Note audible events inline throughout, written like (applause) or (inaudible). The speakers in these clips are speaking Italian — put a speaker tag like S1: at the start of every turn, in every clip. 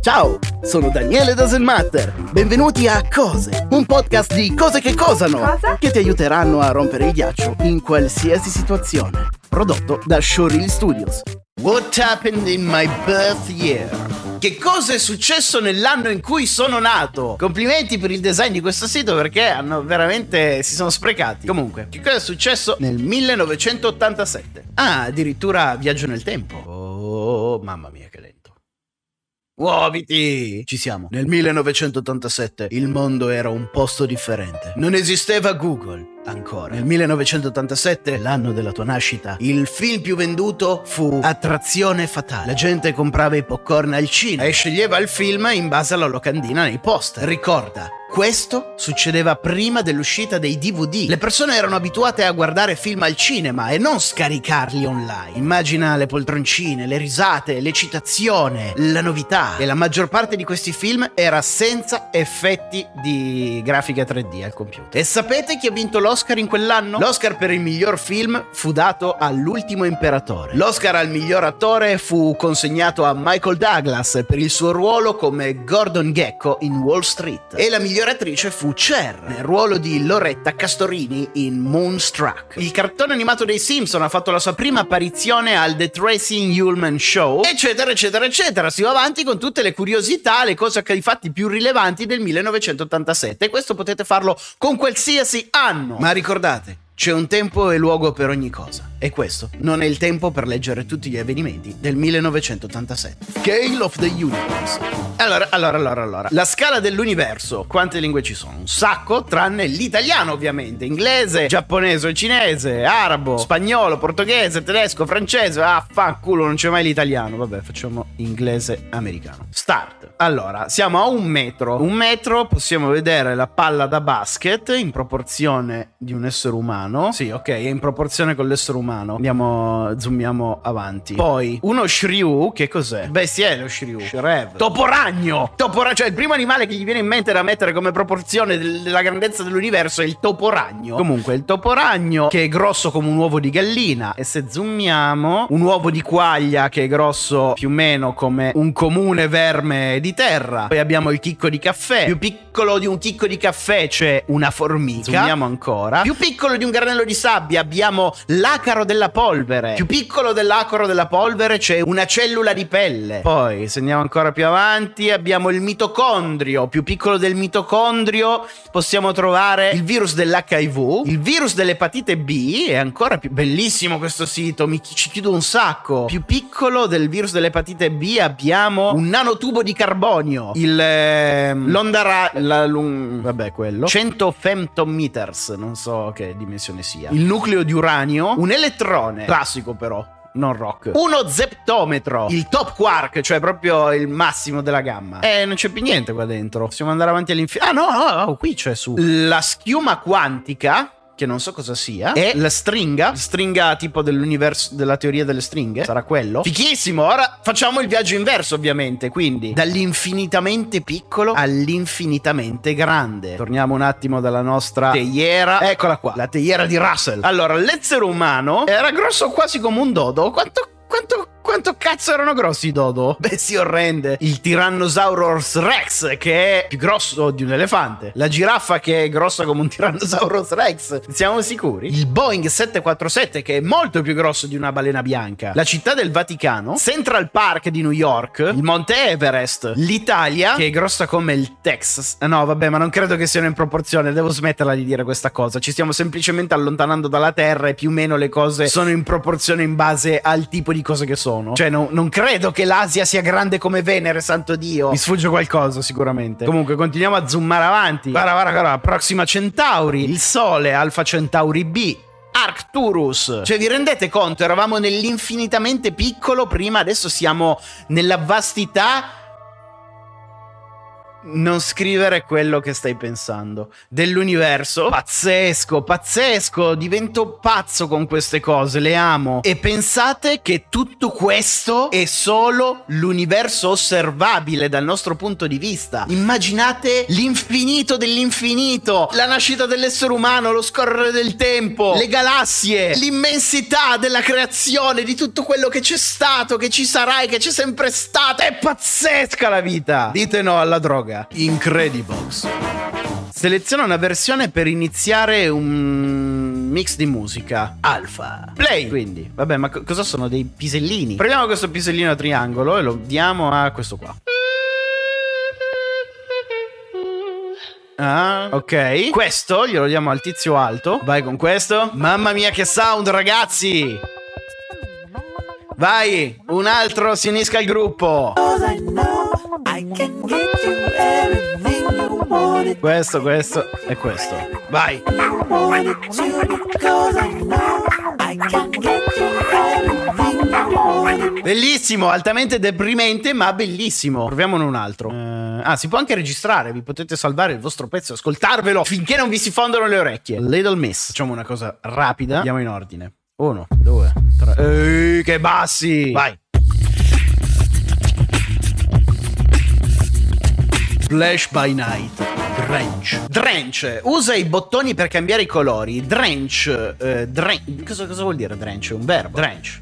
S1: Ciao, sono Daniele Doesn't Matter. Benvenuti a Cose, un podcast di cose che cosano,
S2: Cosa?
S1: che ti aiuteranno a rompere il ghiaccio in qualsiasi situazione. Prodotto da Showreel Studios. What happened in my birth year? Che cosa è successo nell'anno in cui sono nato? Complimenti per il design di questo sito perché hanno veramente si sono sprecati. Comunque, che cosa è successo nel 1987? Ah, addirittura viaggio nel tempo. Oh, mamma mia, che lento. Uomiti! Ci siamo. Nel 1987 il mondo era un posto differente. Non esisteva Google. Ancora. Nel 1987, l'anno della tua nascita, il film più venduto fu Attrazione fatale. La gente comprava i popcorn al cinema e sceglieva il film in base alla locandina nei poster. Ricorda, questo succedeva prima dell'uscita dei DVD. Le persone erano abituate a guardare film al cinema e non scaricarli online. Immagina le poltroncine, le risate, l'eccitazione, la novità. E la maggior parte di questi film era senza effetti di grafica 3D al computer. E sapete chi ha vinto l'Oscar in quell'anno? L'Oscar per il miglior film fu dato all'Ultimo Imperatore. L'Oscar al miglior attore fu consegnato a Michael Douglas per il suo ruolo come Gordon Gecko in Wall Street. E la miglior attrice fu Cher, nel ruolo di Loretta Castorini in Moonstruck. Il cartone animato dei Simpson ha fatto la sua prima apparizione al The Tracy Ullman Show, eccetera, eccetera, eccetera. Si va avanti con tutte le curiosità, le cose, i fatti più rilevanti del 1987. E questo potete farlo con qualsiasi anno. Ma ricordate, c'è un tempo e luogo per ogni cosa. E questo non è il tempo per leggere tutti gli avvenimenti del 1987. Scale of the Universe. Allora, allora, allora, allora. La scala dell'universo. Quante lingue ci sono? Un sacco, tranne l'italiano, ovviamente. Inglese, giapponese, cinese, arabo, spagnolo, portoghese, tedesco, francese. Ah, fanculo, non c'è mai l'italiano. Vabbè, facciamo inglese, americano. Start. Allora, siamo a un metro. Un metro possiamo vedere la palla da basket in proporzione di un essere umano. Sì, ok, è in proporzione con l'essere umano. Andiamo, zoomiamo avanti. Poi, uno shrew, che cos'è? Beh, sì, è lo shrew. Shrev. Toporagno! Toporagno, cioè il primo animale che gli viene in mente da mettere come proporzione del- della grandezza dell'universo è il toporagno. Comunque, il toporagno che è grosso come un uovo di gallina. E se zoomiamo, un uovo di quaglia che è grosso più o meno come un comune verme di terra. Poi abbiamo il chicco di caffè. Più piccolo di un chicco di caffè c'è una formica. Zoomiamo ancora. Più piccolo di un granello di sabbia abbiamo l'acaro della polvere. Più piccolo dell'acaro della polvere c'è una cellula di pelle. Poi, se andiamo ancora più avanti, abbiamo il mitocondrio. Più piccolo del mitocondrio possiamo trovare il virus dell'HIV, il virus dell'epatite B. È ancora più bellissimo questo sito. Mi ci chiudo un sacco. Più piccolo del virus dell'epatite B abbiamo un nanotubo di carbonio. Il ehm, l'onda ra- la lung- vabbè, quello. 100 femtometers, non so che dimensione sia. Il nucleo di uranio, un elettrone classico però. Non rock. Uno zeptometro. Il top quark, cioè proprio il massimo della gamma. E non c'è più niente qua dentro. Possiamo andare avanti all'infinito. Ah, no, no, no, qui c'è su. La schiuma quantica. Che non so cosa sia. E la stringa. Stringa tipo dell'universo. Della teoria delle stringhe. Sarà quello. Fichissimo. Ora facciamo il viaggio inverso, ovviamente. Quindi, dall'infinitamente piccolo all'infinitamente grande. Torniamo un attimo dalla nostra teiera. Eccola qua. La teiera di Russell. Allora, l'essere umano era grosso quasi come un dodo. Quanto. Quanto. Quanto cazzo erano grossi i dodo? (laughs) Beh, si orrende. Il Tyrannosaurus Rex, che è più grosso di un elefante. La giraffa, che è grossa come un Tyrannosaurus Rex. Siamo sicuri? Il Boeing 747, che è molto più grosso di una balena bianca. La città del Vaticano. Central Park di New York. Il Monte Everest. L'Italia, che è grossa come il Texas. Ah, No, vabbè, ma non credo che siano in proporzione. Devo smetterla di dire questa cosa. Ci stiamo semplicemente allontanando dalla Terra e più o meno le cose sono in proporzione in base al tipo di cose che sono. Cioè, no- non credo che l'Asia sia grande come Venere, santo Dio. Mi sfugge qualcosa, sicuramente. Comunque, continuiamo a zoomare avanti. Guarda, guarda, guarda. Proxima Centauri. Il Sole, Alfa Centauri B. Arcturus. Cioè, vi rendete conto? Eravamo nell'infinitamente piccolo prima, adesso siamo nella vastità non scrivere quello che stai pensando. Dell'universo, pazzesco, pazzesco, divento pazzo con queste cose, le amo. E pensate che tutto questo è solo l'universo osservabile dal nostro punto di vista. Immaginate l'infinito dell'infinito, la nascita dell'essere umano, lo scorrere del tempo, le galassie, l'immensità della creazione, di tutto quello che c'è stato, che ci sarà e che c'è sempre stato. È pazzesca la vita! Dite no alla droga droga. Incredibox. Seleziona una versione per iniziare un mix di musica. Alfa. Play. Quindi, vabbè, ma co- cosa sono dei pisellini? Prendiamo questo pisellino a triangolo e lo diamo a questo qua. Ah, ok. Questo glielo diamo al tizio alto. Vai con questo. Mamma mia, che sound, ragazzi! Vai, un altro si unisca al gruppo. Questo, questo e questo. Vai. Bellissimo, altamente deprimente, ma bellissimo. Proviamone un altro. Uh, ah, si può anche registrare, vi potete salvare il vostro pezzo e ascoltarvelo finché non vi si fondono le orecchie. Little Miss. Facciamo una cosa rapida. Andiamo in ordine. Uno, due, tre. Ehi, che bassi! Vai. Flash by Night. Drench. Drench. Usa i bottoni per cambiare i colori. Drench. Eh, dren- cosa, cosa vuol dire drench? Un verbo. Drench.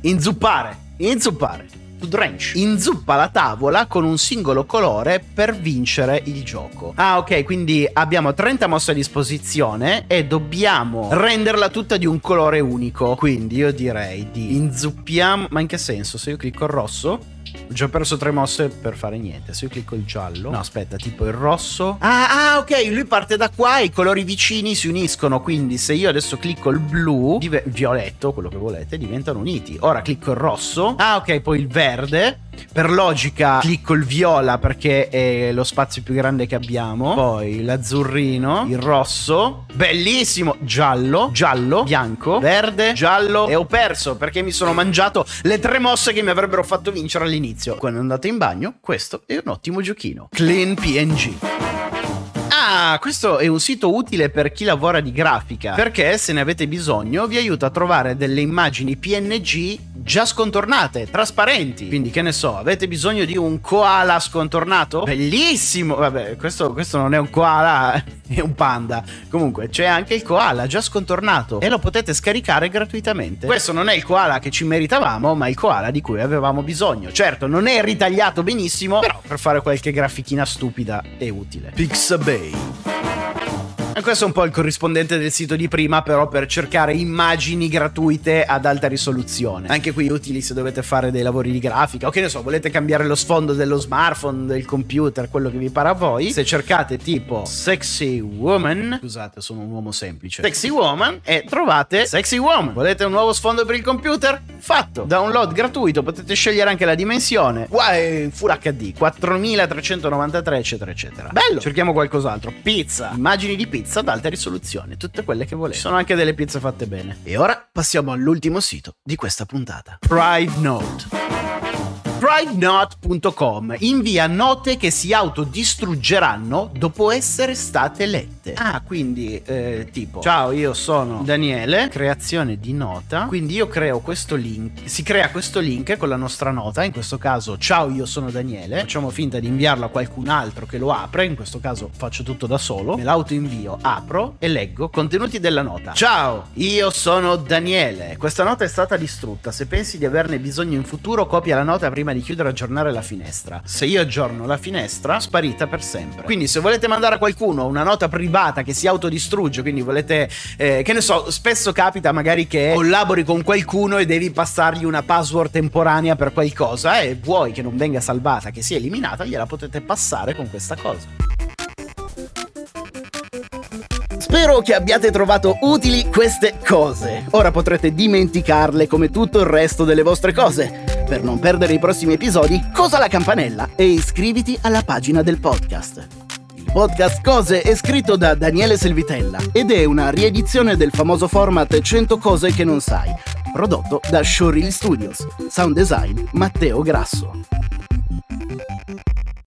S1: Inzuppare. Inzuppare to drench. Inzuppa la tavola con un singolo colore per vincere il gioco. Ah, ok, quindi abbiamo 30 mosse a disposizione e dobbiamo renderla tutta di un colore unico. Quindi io direi di inzuppiamo. Ma in che senso? Se io clicco il rosso ho già perso tre mosse per fare niente. Se io clicco il giallo. No, aspetta, tipo il rosso. Ah, ah, ok. Lui parte da qua e i colori vicini si uniscono. Quindi se io adesso clicco il blu, div- violetto, quello che volete, diventano uniti. Ora clicco il rosso. Ah, ok. Poi il verde. Per logica clicco il viola perché è lo spazio più grande che abbiamo. Poi l'azzurrino, il rosso, bellissimo, giallo, giallo, bianco, verde, giallo e ho perso perché mi sono mangiato le tre mosse che mi avrebbero fatto vincere all'inizio. Quando andate in bagno, questo è un ottimo giochino. Clean PNG. Ah, questo è un sito utile per chi lavora di grafica, perché se ne avete bisogno vi aiuta a trovare delle immagini PNG già scontornate, trasparenti. Quindi, che ne so, avete bisogno di un koala scontornato? Bellissimo! Vabbè, questo, questo non è un koala, (laughs) è un panda. Comunque, c'è anche il koala già scontornato e lo potete scaricare gratuitamente. Questo non è il koala che ci meritavamo, ma il koala di cui avevamo bisogno. Certo, non è ritagliato benissimo, però per fare qualche grafichina stupida è utile. Pixabay. Questo è un po' il corrispondente del sito di prima, però per cercare immagini gratuite ad alta risoluzione. Anche qui utili se dovete fare dei lavori di grafica o che ne so, volete cambiare lo sfondo dello smartphone, del computer, quello che vi pare a voi. Se cercate tipo sexy woman, scusate, sono un uomo semplice. Sexy woman e trovate sexy woman. Volete un nuovo sfondo per il computer? Fatto. Download gratuito, potete scegliere anche la dimensione. Qua è Full HD, 4393 eccetera eccetera. Bello. Cerchiamo qualcos'altro. Pizza. Immagini di pizza pizza ad alta risoluzione, tutte quelle che volete. Ci sono anche delle pizze fatte bene. E ora passiamo all'ultimo sito di questa puntata. Pride Note pridenote.com invia note che si autodistruggeranno dopo essere state lette. Ah, quindi eh, tipo, ciao, io sono Daniele, creazione di nota, quindi io creo questo link, si crea questo link con la nostra nota, in questo caso, ciao, io sono Daniele, facciamo finta di inviarlo a qualcun altro che lo apre, in questo caso faccio tutto da solo, me l'autoinvio, apro e leggo contenuti della nota. Ciao, io sono Daniele, questa nota è stata distrutta, se pensi di averne bisogno in futuro copia la nota prima di chiudere e aggiornare la finestra. Se io aggiorno la finestra, sparita per sempre. Quindi se volete mandare a qualcuno una nota privata che si autodistrugge, quindi volete, eh, che ne so, spesso capita magari che collabori con qualcuno e devi passargli una password temporanea per qualcosa e vuoi che non venga salvata, che sia eliminata, gliela potete passare con questa cosa. Spero che abbiate trovato utili queste cose. Ora potrete dimenticarle come tutto il resto delle vostre cose. Per non perdere i prossimi episodi, cosa la campanella e iscriviti alla pagina del podcast. Il podcast Cose è scritto da Daniele Selvitella ed è una riedizione del famoso format 100 cose che non sai, prodotto da Showreel Studios. Sound design Matteo Grasso.